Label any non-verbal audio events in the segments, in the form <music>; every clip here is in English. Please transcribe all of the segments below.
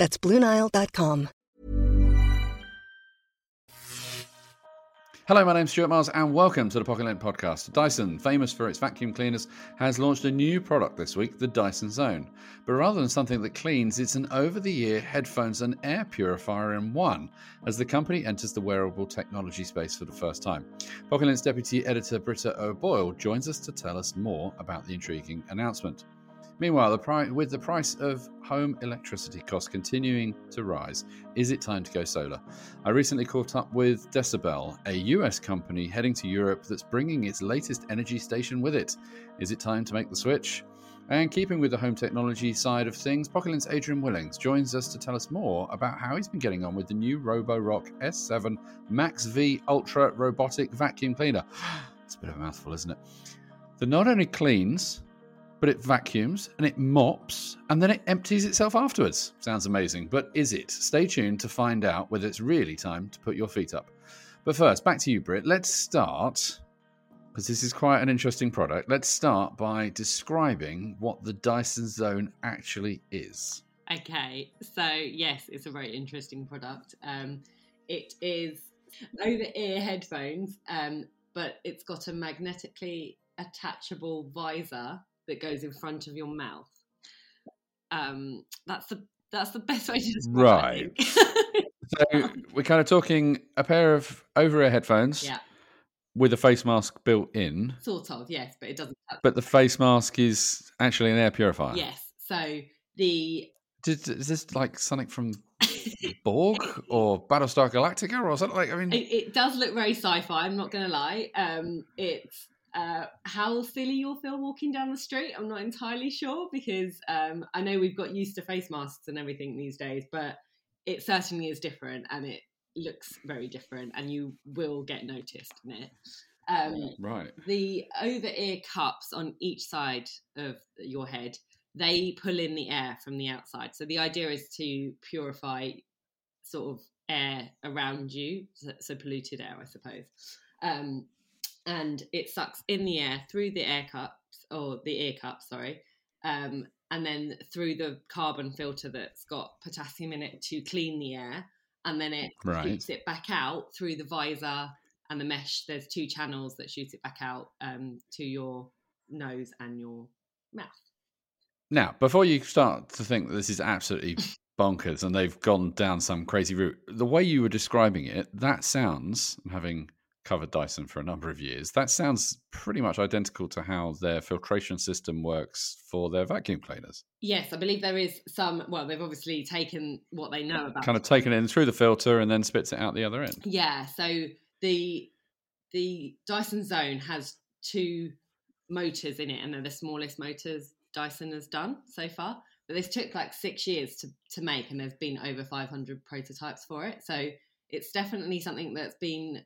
That's BlueNile.com. Hello, my name's Stuart Miles, and welcome to the Pocket Lint Podcast. Dyson, famous for its vacuum cleaners, has launched a new product this week, the Dyson Zone. But rather than something that cleans, it's an over the ear headphones and air purifier in one, as the company enters the wearable technology space for the first time. Pocket Lint's deputy editor, Britta O'Boyle, joins us to tell us more about the intriguing announcement. Meanwhile, the pri- with the price of home electricity costs continuing to rise, is it time to go solar? I recently caught up with dcbel, a US company heading to Europe that's bringing its latest energy station with it. Is it time to make the switch? And keeping with the home technology side of things, Pocket Adrian Willings joins us to tell us more about how he's been getting on with the new Roborock S7 Max V Ultra Robotic Vacuum Cleaner. <gasps> It's a bit of a mouthful, isn't it? That not only cleans, but it vacuums and it mops and then it empties itself afterwards. Sounds amazing, but is it? Stay tuned to find out whether it's really time to put your feet up. But first, back to you, Britt. Let's start, because this is quite an interesting product. Let's start by describing what the Dyson Zone actually is. Okay, so yes, it's a very interesting product. Um, it is over ear headphones, um, but it's got a magnetically attachable visor that goes in front of your mouth. Um, that's the that's the <laughs> best way to describe it. Right. So <laughs> we're kind of talking a pair of over-ear headphones yeah, with a face mask built in, sort of. Yes, but it doesn't. Touch. but the face mask is actually an air purifier. Yes. So the Did, is this like something from <laughs> Borg or Battlestar Galactica or something like? I mean, it, it does look very sci-fi. I'm not going to lie. Um, it's uh, how silly you'll feel walking down the street. I'm not entirely sure because um, I know we've got used to face masks and everything these days, but it certainly is different and it looks very different, and you will get noticed in it. Um, right. the over ear cups on each side of your head they pull in the air from the outside so the idea is to purify sort of air around you so, so polluted air i suppose um, and it sucks in the air through the air cups or the ear cups sorry um, and then through the carbon filter that's got potassium in it to clean the air and then it Right. shoots it back out through the visor and the mesh there's two channels that shoot it back out um, to your nose and your mouth Now, before you start to think that this is absolutely <laughs> bonkers and they've gone down some crazy route, the way you were describing it, that sounds, having covered Dyson for a number of years, that sounds pretty much identical to how their filtration system works for their vacuum cleaners. yes i believe there is some well they've obviously taken what they know about Kind of taken it in through the filter and then spits it out the other end. Yeah, so the the Dyson Zone has two motors in it, and they're the smallest motors Dyson has done so far. But this took like six years to to make, and there's been over 500 prototypes for it. So it's definitely something that's been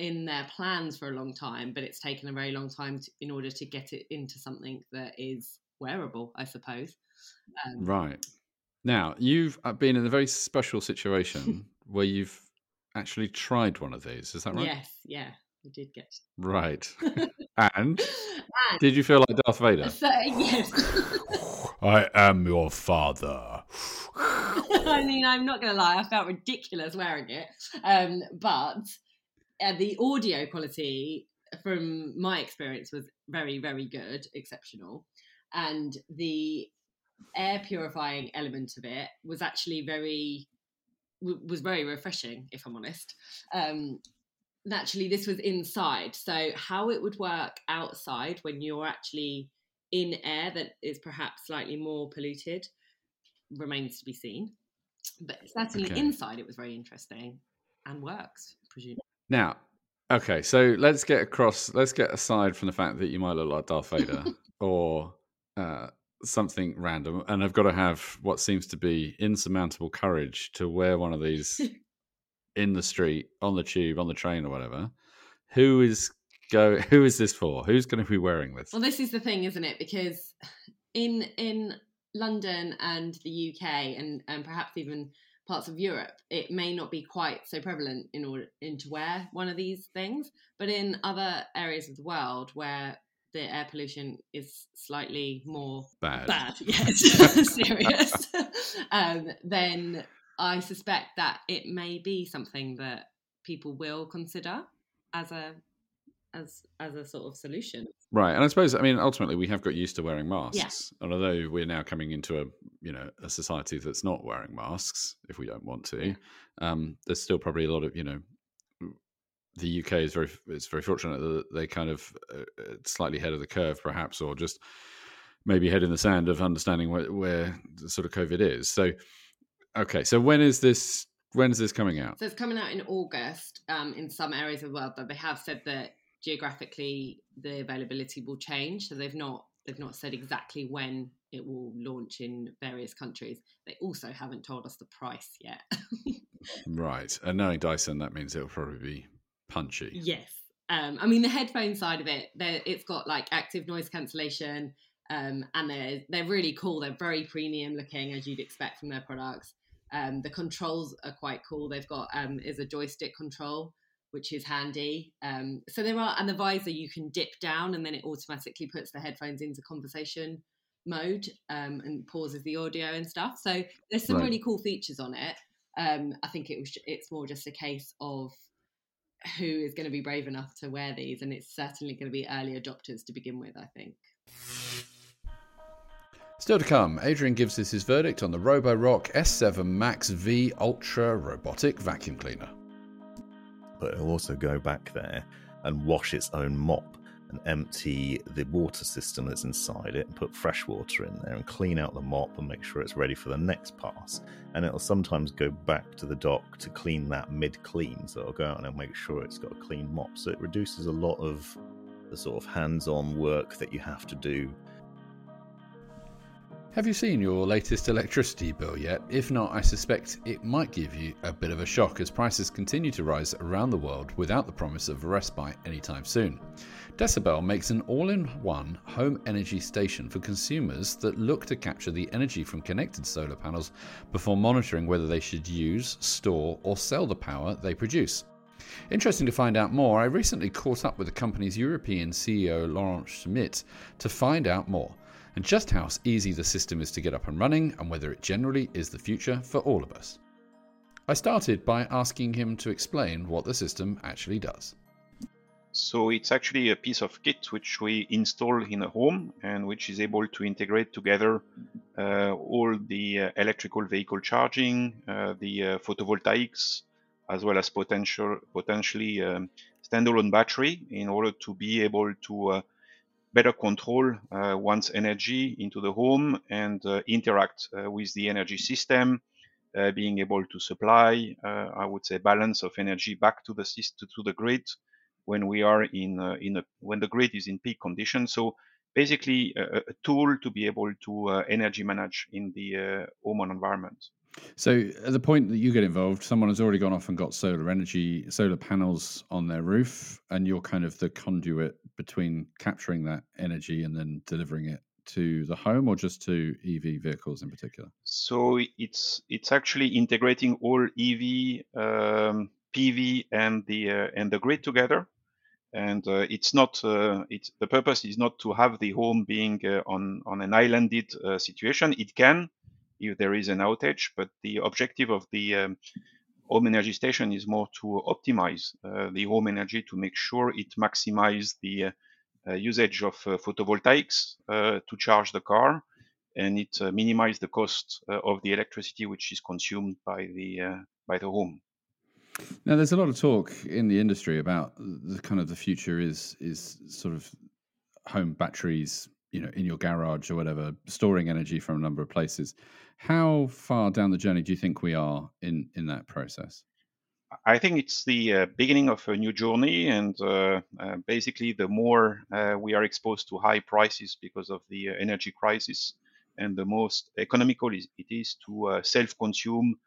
in their plans for a long time, but it's taken a very long time to, in order to get it into something that is wearable, I suppose. Um, Right. Now, you've uh, been in a very special situation <laughs> where you've actually tried one of these. Is that right? Yes, yeah, I did get. Right. <laughs> and and did you feel like Darth Vader? so, yes. <laughs> I am your father. I mean, I'm not going to lie, I felt ridiculous wearing it. Um, but uh, the audio quality, from my experience, was very, very good, exceptional. And the air purifying element of it was actually very w- was very refreshing if i'm honest um naturally this was inside so how it would work outside when you're actually in air that is perhaps slightly more polluted remains to be seen but certainly Okay. inside it was very interesting and works presumably Now, okay, so let's get across. Let's get aside from the fact that you might look like Darth Vader <laughs> or uh, something random and I've got to have what seems to be insurmountable courage to wear one of these <laughs> in the street, on the tube, on the train, or whatever, who is go? Who is this for? Who's going to be wearing this? Well, this is the thing, isn't it? Because in in London and the UK and and perhaps even parts of Europe, it may not be quite so prevalent in order in to wear one of these things. But in other areas of the world where the air pollution is slightly more bad, bad, <laughs> yes, <laughs> serious, <laughs> um, then I suspect that it may be something that people will consider as a as as a sort of solution. Right, and I suppose I mean ultimately we have got used to wearing masks, Yeah. and although we're now coming into a you know a society that's not wearing masks if we don't want to, um, there's still probably a lot of you know the UK is very is very fortunate that they kind of uh, uh, slightly ahead of the curve perhaps, or just maybe head in the sand of understanding where, where the sort of COVID is. So okay, so when is this when is this coming out? So it's coming out in August um, in some areas of the world, but they have said that geographically the availability will change. So they've not they've not said exactly when it will launch in various countries. They also haven't told us the price yet. Right, and knowing Dyson, that means it'll probably be punchy. Yes. Um, I mean, the headphone side of it, it's got like active noise cancellation, um, and they're they're really cool. They're very premium looking, as you'd expect from their products. Um, the controls are quite cool. They've got um, is a joystick control, which is handy. Um, so there are, and the visor you can dip down, and then it automatically puts the headphones into conversation mode um, and pauses the audio and stuff. So there's some Right. really cool features on it. Um, I think it was it's more just a case of who is going to be brave enough to wear these, and it's certainly going to be early adopters to begin with. I think. Still to come, Adrian gives us his verdict on the Roborock S7 Max V Ultra robotic vacuum cleaner. But it'll also go back there and wash its own mop and empty the water system that's inside it and put fresh water in there and clean out the mop and make sure it's ready for the next pass. And it'll sometimes go back to the dock to clean that mid clean. So it'll go out and make sure it's got a clean mop. So it reduces a lot of the sort of hands on work that you have to do Have you seen your latest electricity bill yet? If not, I suspect it might give you a bit of a shock as prices continue to rise around the world without the promise of a respite anytime soon. dcbel makes an all in one home energy station for consumers that look to capture the energy from connected solar panels before monitoring whether they should use, store, or sell the power they produce. Interesting to find out more, I recently caught up with the company's European CEO Laurent Schmitt to find out more and just how easy the system is to get up and running and whether it generally is the future for all of us. I started by asking him to explain what the system actually does. So it's actually a piece of kit which we install in a home and which is able to integrate together uh, all the uh, electrical vehicle charging, uh, the uh, photovoltaics, as well as potential potentially um, standalone battery in order to be able to uh, better control uh, one's energy into the home and uh, interact uh, with the energy system, being able to supply, I would say, balance of energy back to the system to the grid when we are in in a when the grid is in peak condition. So basically, a, a tool to be able to energy manage in the home environment. So, at the point that you get involved, someone has already gone off and got solar energy, solar panels on their roof, and you're kind of the conduit between capturing that energy and then delivering it to the home or just to EV vehicles in particular? So it's it's actually integrating all EV, um, PV, and the uh, and the grid together. And uh, it's not uh, it's the purpose is not to have the home being uh, on on an islanded uh, situation. It can if there is an outage, but the objective of the um, home energy station is more to optimize uh, the home energy to make sure it maximizes the uh, uh, usage of uh, photovoltaics uh, to charge the car and it uh, minimize the cost uh, of the electricity which is consumed by the by the home. Now, there's a lot of talk in the industry about the kind of the future is is sort of home batteries, you know, in your garage or whatever, storing energy from a number of places. How far down the journey do you think we are in in that process? I think it's the uh, beginning of a new journey, and uh, uh, basically, the more uh, we are exposed to high prices because of the uh, energy crisis, and the most economical it is to uh, self-consume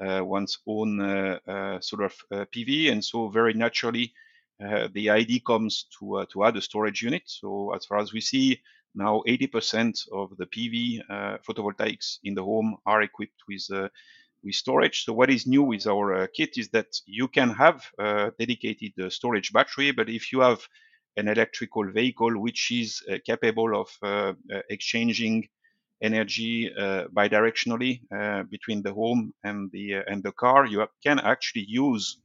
one's own uh, solar PV. And so very naturally, the idea comes to, to add a storage unit. So as far as we see now, 80% of the PV photovoltaics in the home are equipped with with storage. So what is new with our uh, kit is that you can have a dedicated uh, storage battery, but if you have an electrical vehicle which is uh, capable of exchanging energy uh, bidirectionally uh, between the home and the uh, and the car. You can actually use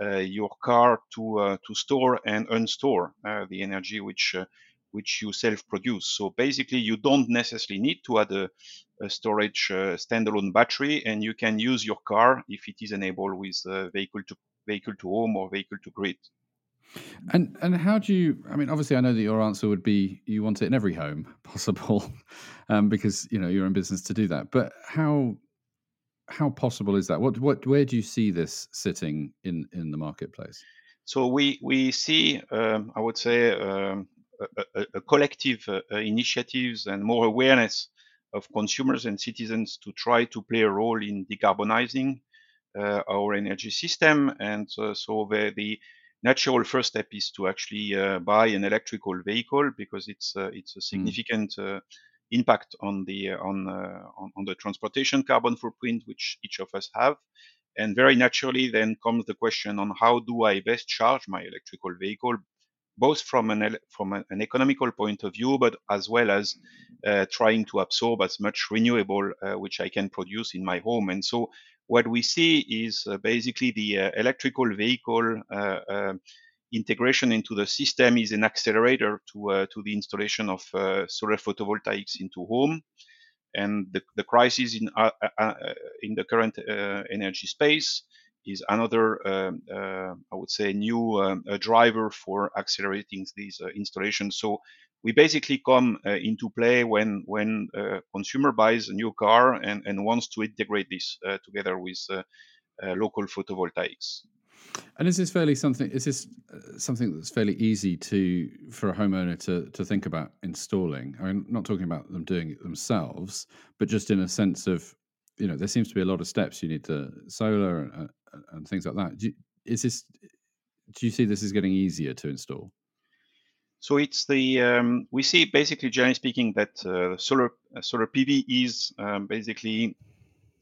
your car to to store and unstore the energy which which you self-produce. So basically, you don't necessarily need to add a, a storage uh, standalone battery, and you can use your car if it is enabled with uh, vehicle to vehicle to home or vehicle to grid. And and how do you? I mean, obviously, I know that your answer would be you want it in every home <laughs> possible, um, because you know you're in business to do that. But how how possible is that? What what where do you see this sitting in in the marketplace? So we we see, um, I would say, um, a, a, a, collective uh, uh, initiatives and more awareness of consumers and citizens to try to play a role in decarbonizing uh, our energy system. And uh, so the, the natural first step is to actually uh, buy an electrical vehicle because it's uh, it's a hmm. significant mm. impact on the on, on, on the transportation carbon footprint which each of us have. And very naturally, then comes the question on how do I best charge my electrical vehicle, both from an from an economical point of view, but as well as uh, trying to absorb as much renewable uh, which I can produce in my home. And so what we see is uh, basically the uh, electrical vehicle uh, um, integration into the system is an accelerator to to the installation of solar photovoltaics into home. And the, the crisis in in the current energy space is another, um, uh, I would say, new um, driver for accelerating these uh, installations. So we basically come uh, into play when when a consumer buys a new car and, and wants to integrate this uh, together with uh, uh, local photovoltaics. And is this fairly something? Is this something that's fairly easy to for a homeowner to to think about installing? I mean, not talking about them doing it themselves, but just in a sense of, you know, there seems to be a lot of steps. You need to solar and, and things like that. Do you, is this? Do you see this is getting easier to install? So it's the um, we see basically, generally speaking, that uh, solar uh, solar PV is um, basically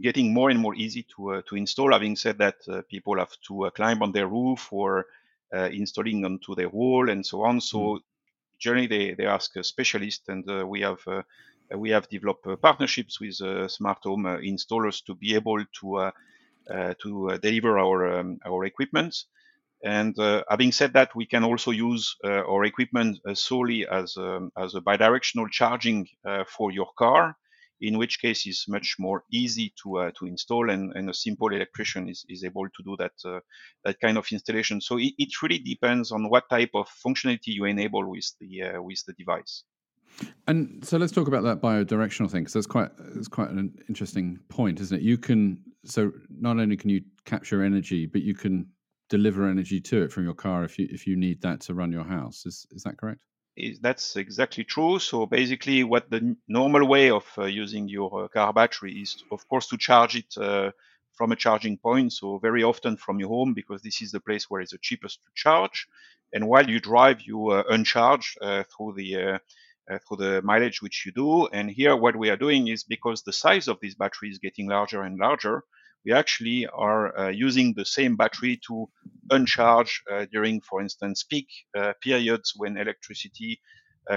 getting more and more easy to uh, to install. Having said that, uh, people have to uh, climb on their roof or uh, installing onto their wall and so on. So mm. generally, they they ask a specialist, and we have we have developed partnerships with smart home installers to be able to to deliver our um, our equipment. And uh, having said that, we can also use uh, our equipment uh, solely as, um, as a bidirectional charging uh, for your car, in which case it's much more easy to, uh, to install and, and, a simple electrician is, is able to do that, uh, that kind of installation. So it, it, really depends on what type of functionality you enable with the, with the device. And so let's talk about that bidirectional thing because that's quite it's quite an interesting point, isn't it? You can so not only can you capture energy, but you can deliver energy to it from your car if you if you need that to run your house. Is is that correct? That's exactly true. So basically, what the normal way of uh, using your uh, car battery is, of course, to charge it uh, from a charging point. So very often from your home, because this is the place where it's the cheapest to charge. And while you drive, you uh, uncharge uh, through the uh, through the mileage which you do. And here, what we are doing is because the size of this battery is getting larger and larger, we actually are uh, using the same battery to uncharge uh, during, for instance, peak uh, periods when electricity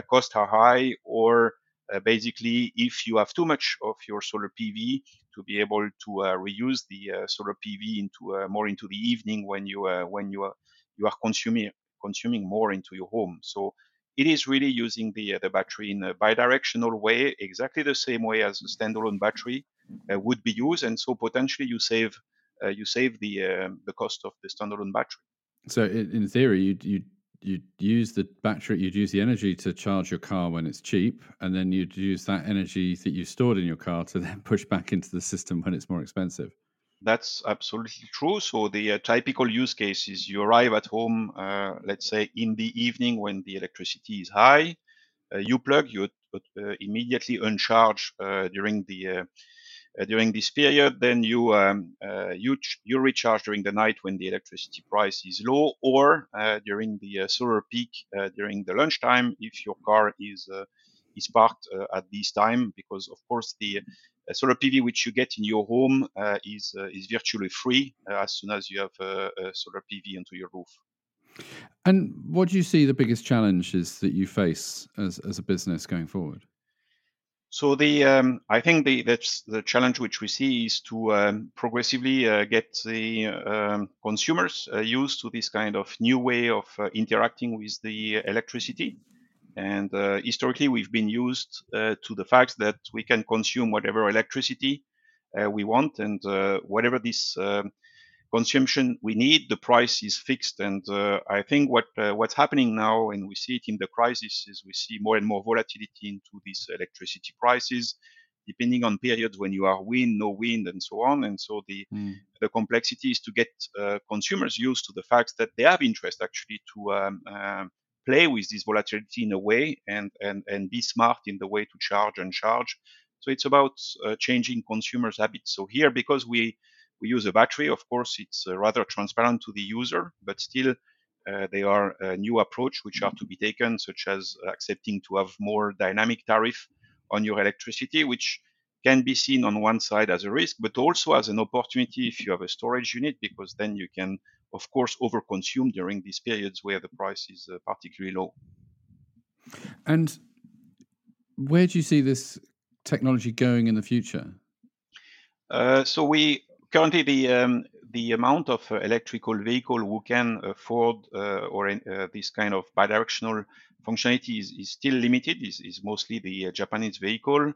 costs are high or uh, basically if you have too much of your solar PV to be able to uh, reuse the uh, solar PV into more into the evening when you when you are you are consuming consuming more into your home. So it is really using the the battery in a bidirectional way, exactly the same way as a standalone battery, uh, would be used, and so potentially you save uh, you save the um, the cost of the standalone battery. So in theory, you you you'd use the battery, you'd use the energy to charge your car when it's cheap, and then you'd use that energy that you stored in your car to then push back into the system when it's more expensive. That's absolutely true. So the uh, typical use case is you arrive at home, uh, let's say in the evening when the electricity is high, uh, you plug you uh, immediately uncharge during the uh, during this period, then you um, uh, you you recharge during the night when the electricity price is low, or uh, during the solar peak during the lunchtime if your car is is parked at this time, because of course the solar PV which you get in your home is is virtually free as soon as you have a solar PV onto your roof. And what do you see the biggest challenges that you face as, as a business going forward? So the um, I think the that's the challenge which we see is to um, progressively uh, get the um, consumers uh, used to this kind of new way of uh, interacting with the electricity. And uh, historically, we've been used uh, to the fact that we can consume whatever electricity uh, we want, and whatever this um, consumption we need, the price is fixed. And uh, I think what uh, what's happening now, and we see it in the crisis, is we see more and more volatility into these electricity prices, depending on periods when you are wind, no wind, and so on. And so the mm. the complexity is to get uh, consumers used to the fact that they have interest actually to um, um, play with this volatility in a way and and and be smart in the way to charge and charge. So it's about uh, changing consumers' habits. So here, because we we use a battery. Of course, it's uh, rather transparent to the user, but still uh, there are a new approach which are to be taken, such as accepting to have more dynamic tariff on your electricity, which can be seen on one side as a risk, but also as an opportunity if you have a storage unit, because then you can, of course, overconsume during these periods where the price is uh, particularly low. And where do you see this technology going in the future? Uh, so we currently the um, the amount of uh, electrical vehicle who can afford uh, or uh, this kind of bidirectional functionality is, is still limited. is is mostly the uh, Japanese vehicle.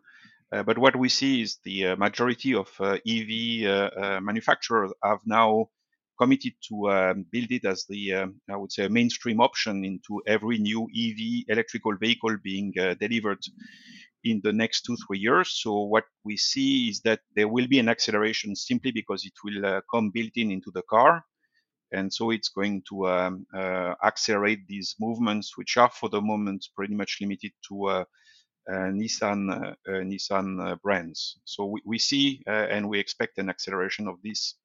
Uh, but what we see is the uh, majority of EV manufacturers have now committed to um, build it as the, um, I would say, mainstream option into every new EV electrical vehicle being delivered in the next two, three years. So what we see is that there will be an acceleration simply because it will uh, come built in into the car. And so it's going to um, uh, accelerate these movements, which are for the moment pretty much limited to uh, uh Nissan uh, uh, Nissan brands. So we, we see and we expect an acceleration of this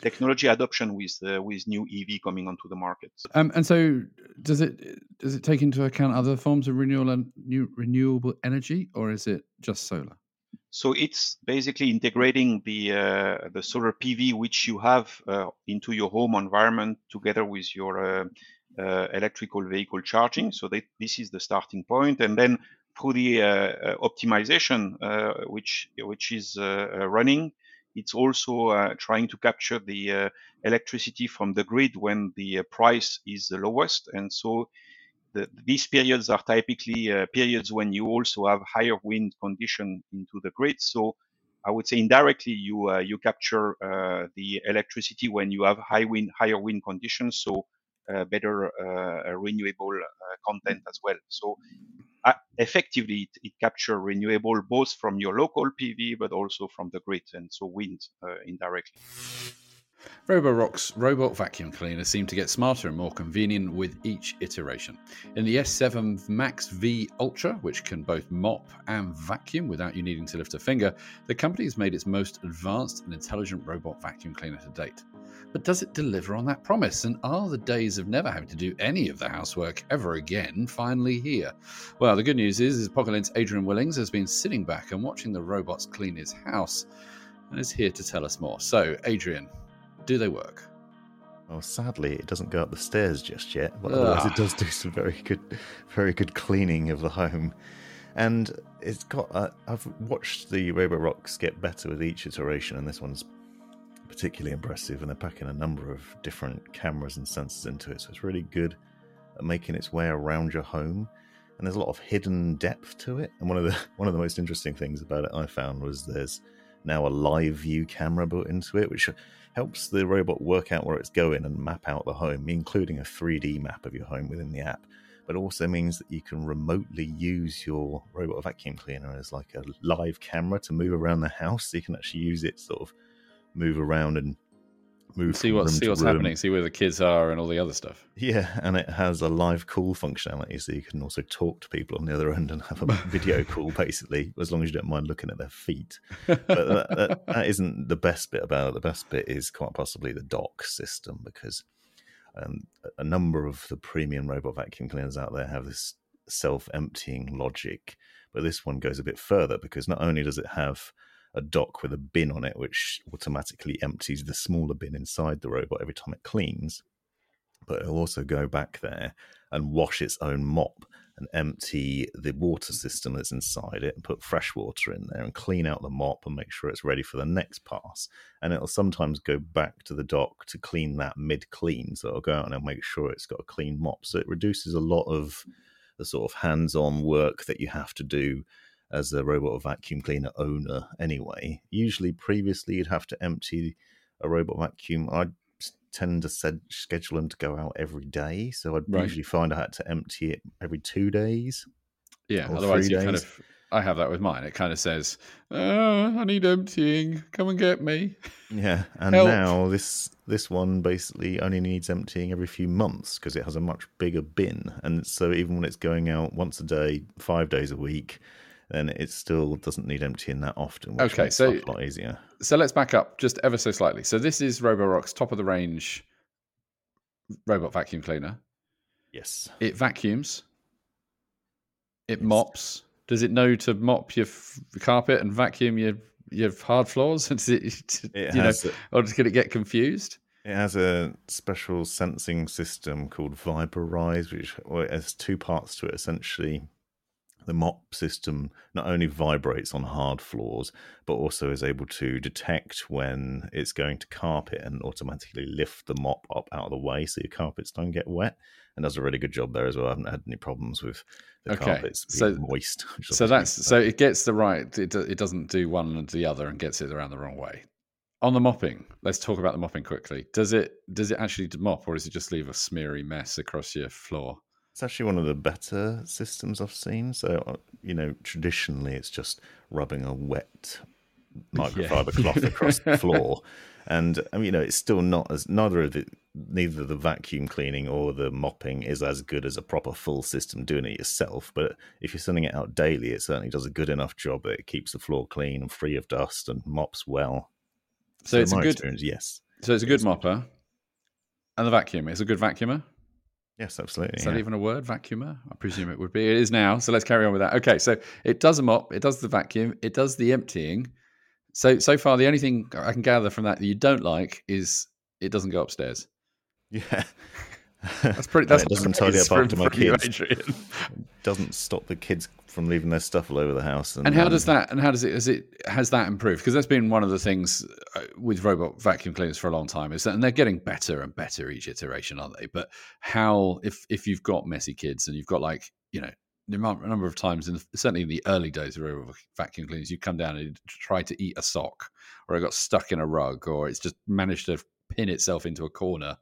technology adoption with uh, with new EV coming onto the market. Um, and so, does it does it take into account other forms of renewable new, renewable energy, or is it just solar? So it's basically integrating the uh, the solar PV which you have uh, into your home environment together with your uh, uh, electrical vehicle charging. So that this is the starting point, and then through the uh, optimization which which is running, it's also uh, trying to capture the uh, electricity from the grid when the uh, price is the lowest. And so the, these periods are typically periods when you also have higher wind condition into the grid. So I would say indirectly you uh, you capture uh, the electricity when you have high wind, higher wind conditions, so uh, better uh, renewable uh, content mm. as well. So effectively it, it capture renewable both from your local PV but also from the grid and so wind uh, indirectly. Roborock's robot vacuum cleaner seem to get smarter and more convenient with each iteration. In the S7 Max V Ultra, which can both mop and vacuum without you needing to lift a finger, the company has made its most advanced and intelligent robot vacuum cleaner to date. But does it deliver on that promise? And are the days of never having to do any of the housework ever again finally here? Well, the good news is, is Pocket Adrian Willings has been sitting back and watching the robots clean his house and is here to tell us more. So, Adrian, do they work? Well, sadly, it doesn't go up the stairs just yet, but otherwise it does do some very good, very good cleaning of the home. And it's got. Uh, I've watched the Roborocks get better with each iteration, and this one's particularly impressive, and they're packing a number of different cameras and sensors into it. So it's really good at making its way around your home. And there's a lot of hidden depth to it. And one of the <laughs> one of the most interesting things about it I found was there's now a live view camera built into it, which helps the robot work out where it's going and map out the home, including a 3D map of your home within the app. But also means that you can remotely use your robot vacuum cleaner as like a live camera to move around the house. So you can actually use it sort of move around and move see room see what's room. happening, see where the kids are, and all the other stuff. Yeah, and it has a live call functionality, so you can also talk to people on the other end and have a <laughs> video call, basically, as long as you don't mind looking at their feet. But that, that, <laughs> that isn't the best bit about it. The best bit is quite possibly the dock system, because um, a number of the premium robot vacuum cleaners out there have this self-emptying logic, but this one goes a bit further because not only does it have a dock with a bin on it, which automatically empties the smaller bin inside the robot every time it cleans, but it'll also go back there and wash its own mop and empty the water system that's inside it and put fresh water in there and clean out the mop and make sure it's ready for the next pass. And it'll sometimes go back to the dock to clean that mid clean. So it'll go out and make sure it's got a clean mop. So it reduces a lot of the sort of hands on work that you have to do as a robot vacuum cleaner owner anyway. Usually, previously, you'd have to empty a robot vacuum. I tend to set, schedule them to go out every day, so I'd Right. usually find I had to empty it every two days. Yeah, otherwise you kind of. I have that with mine. It kind of says, oh, "I need emptying. Come and get me." Yeah, <laughs> and Help. now this this one basically only needs emptying every few months because it has a much bigger bin, and so even when it's going out once a day, five days a week, then it still doesn't need emptying that often. Which Okay, makes so- a lot easier. So let's back up just ever so slightly. So this is Roborock's top of the range robot vacuum cleaner. Yes. It vacuums. It Yes. mops. Does it know to mop your f- carpet and vacuum your your hard floors? <laughs> Does it, It you know, a- or could it get confused? It has a special sensing system called VibraRise, which well, has two parts to it. Essentially, the mop system not only vibrates on hard floors, but also is able to detect when it's going to carpet and automatically lift the mop up out of the way so your carpets don't get wet. And does a really good job there as well. I haven't had any problems with the Okay, carpets so- moist. <laughs> So that's so it gets the right. It, it doesn't do one and the other and gets it around the wrong way. On the mopping, let's talk about the mopping quickly. Does it does it actually mop or does it just leave a smeary mess across your floor? It's actually one of the better systems I've seen. So, uh, you know, traditionally it's just rubbing a wet <laughs> microfiber cloth <laughs> across the floor. And I mean, you know, it's still not as neither of the neither the vacuum cleaning or the mopping is as good as a proper full system doing it yourself. But if you're sending it out daily, it certainly does a good enough job that it keeps the floor clean and free of dust and mops well. So it's in a good experience, yes, so it's a good Yes. mopper. And the vacuum, it's a good vacuumer. Yes, absolutely. Is yeah. that even a word, vacuumer? I presume it would be. It is now. So let's carry on with that. Okay, so it does a mop, it does the vacuum, it does the emptying. So so far, the only thing I can gather from that that you don't like is it doesn't go upstairs. yeah. <laughs> That's pretty. <laughs> That's it doesn't tidy up after my kids. <laughs> Doesn't stop the kids from leaving their stuff all over the house. And, And how um, does that? And how does it? Has it has that improved? Because that's been one of the things uh, with robot vacuum cleaners for a long time. Is that, and they're getting better and better each iteration, aren't they? But how if if you've got messy kids and you've got like you know the amount, a number of times in the, certainly in the early days of robot vacuum cleaners, you come down and try to eat a sock, or it got stuck in a rug, or it's just managed to pin itself into a corner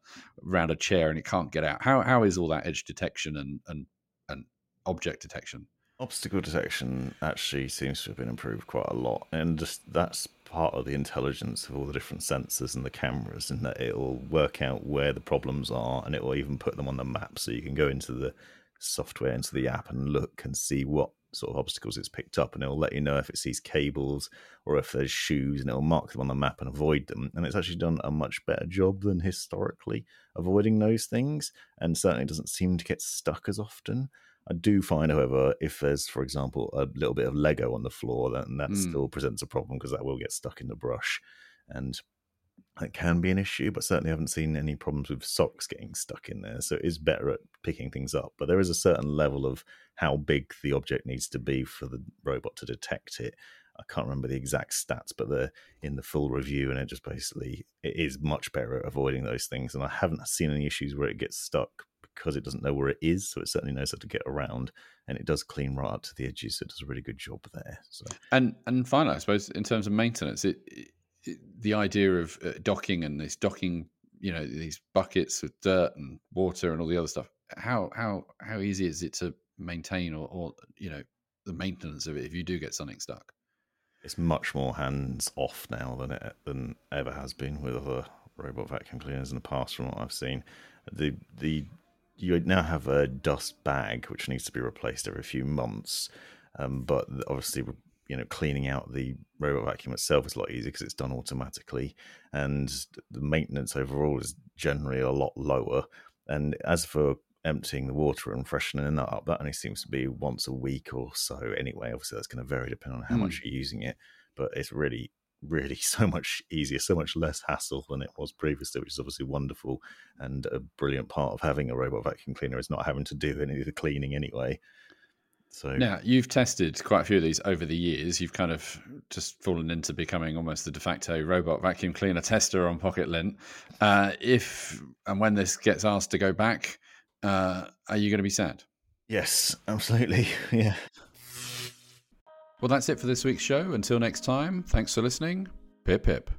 around a chair and it can't get out. How how is all that edge detection and and and object detection? obstacle detection actually seems to have been improved quite a lot, and just that's part of the intelligence of all the different sensors and the cameras, in that it'll work out where the problems are, and it will even put them on the map, so you can go into the software, into the app, and look and see what sort of obstacles it's picked up, and it'll let you know if it sees cables or if there's shoes, and it'll mark them on the map and avoid them. And it's actually done a much better job than historically avoiding those things, and certainly doesn't seem to get stuck as often. I do find, however, if there's, for example, a little bit of Lego on the floor, then that Mm. still presents a problem because that will get stuck in the brush. And that can be an issue, but certainly haven't seen any problems with socks getting stuck in there. So it is better at picking things up. But there is a certain level of how big the object needs to be for the robot to detect it. I can't remember the exact stats, but they're in the full review, and it just basically it is much better at avoiding those things. And I haven't seen any issues where it gets stuck because it doesn't know where it is, so it certainly knows how to get around, and it does clean right up to the edges. So it does a really good job there. So And and finally, I suppose in terms of maintenance, it, it the idea of uh, docking and this docking, you know, these buckets with dirt and water and all the other stuff. How how how easy is it to maintain or, or you know the maintenance of it if you do get something stuck? it's much more hands off now than it than ever has been with other robot vacuum cleaners in the past, from what I've seen. The the you now have a dust bag which needs to be replaced every few months, um, but obviously you know cleaning out the robot vacuum itself is a lot easier because it's done automatically, and the maintenance overall is generally a lot lower. And as for emptying the water and freshening that up, that only seems to be once a week or so anyway. Obviously, that's going to vary depending on how mm. much you're using it, but it's really really <laughs> so much easier, so much less hassle than it was previously, which is obviously wonderful. And a brilliant part of having a robot vacuum cleaner is not having to do any of the cleaning anyway. So now you've tested quite a few of these over the years. You've kind of just fallen into becoming almost the de facto robot vacuum cleaner tester on Pocket Lint. Uh, if and when this gets asked to go back, uh, are you going to be sad? Yes, absolutely. <laughs> Yeah. Well, that's it for this week's show. Until next time, thanks for listening. Pip pip.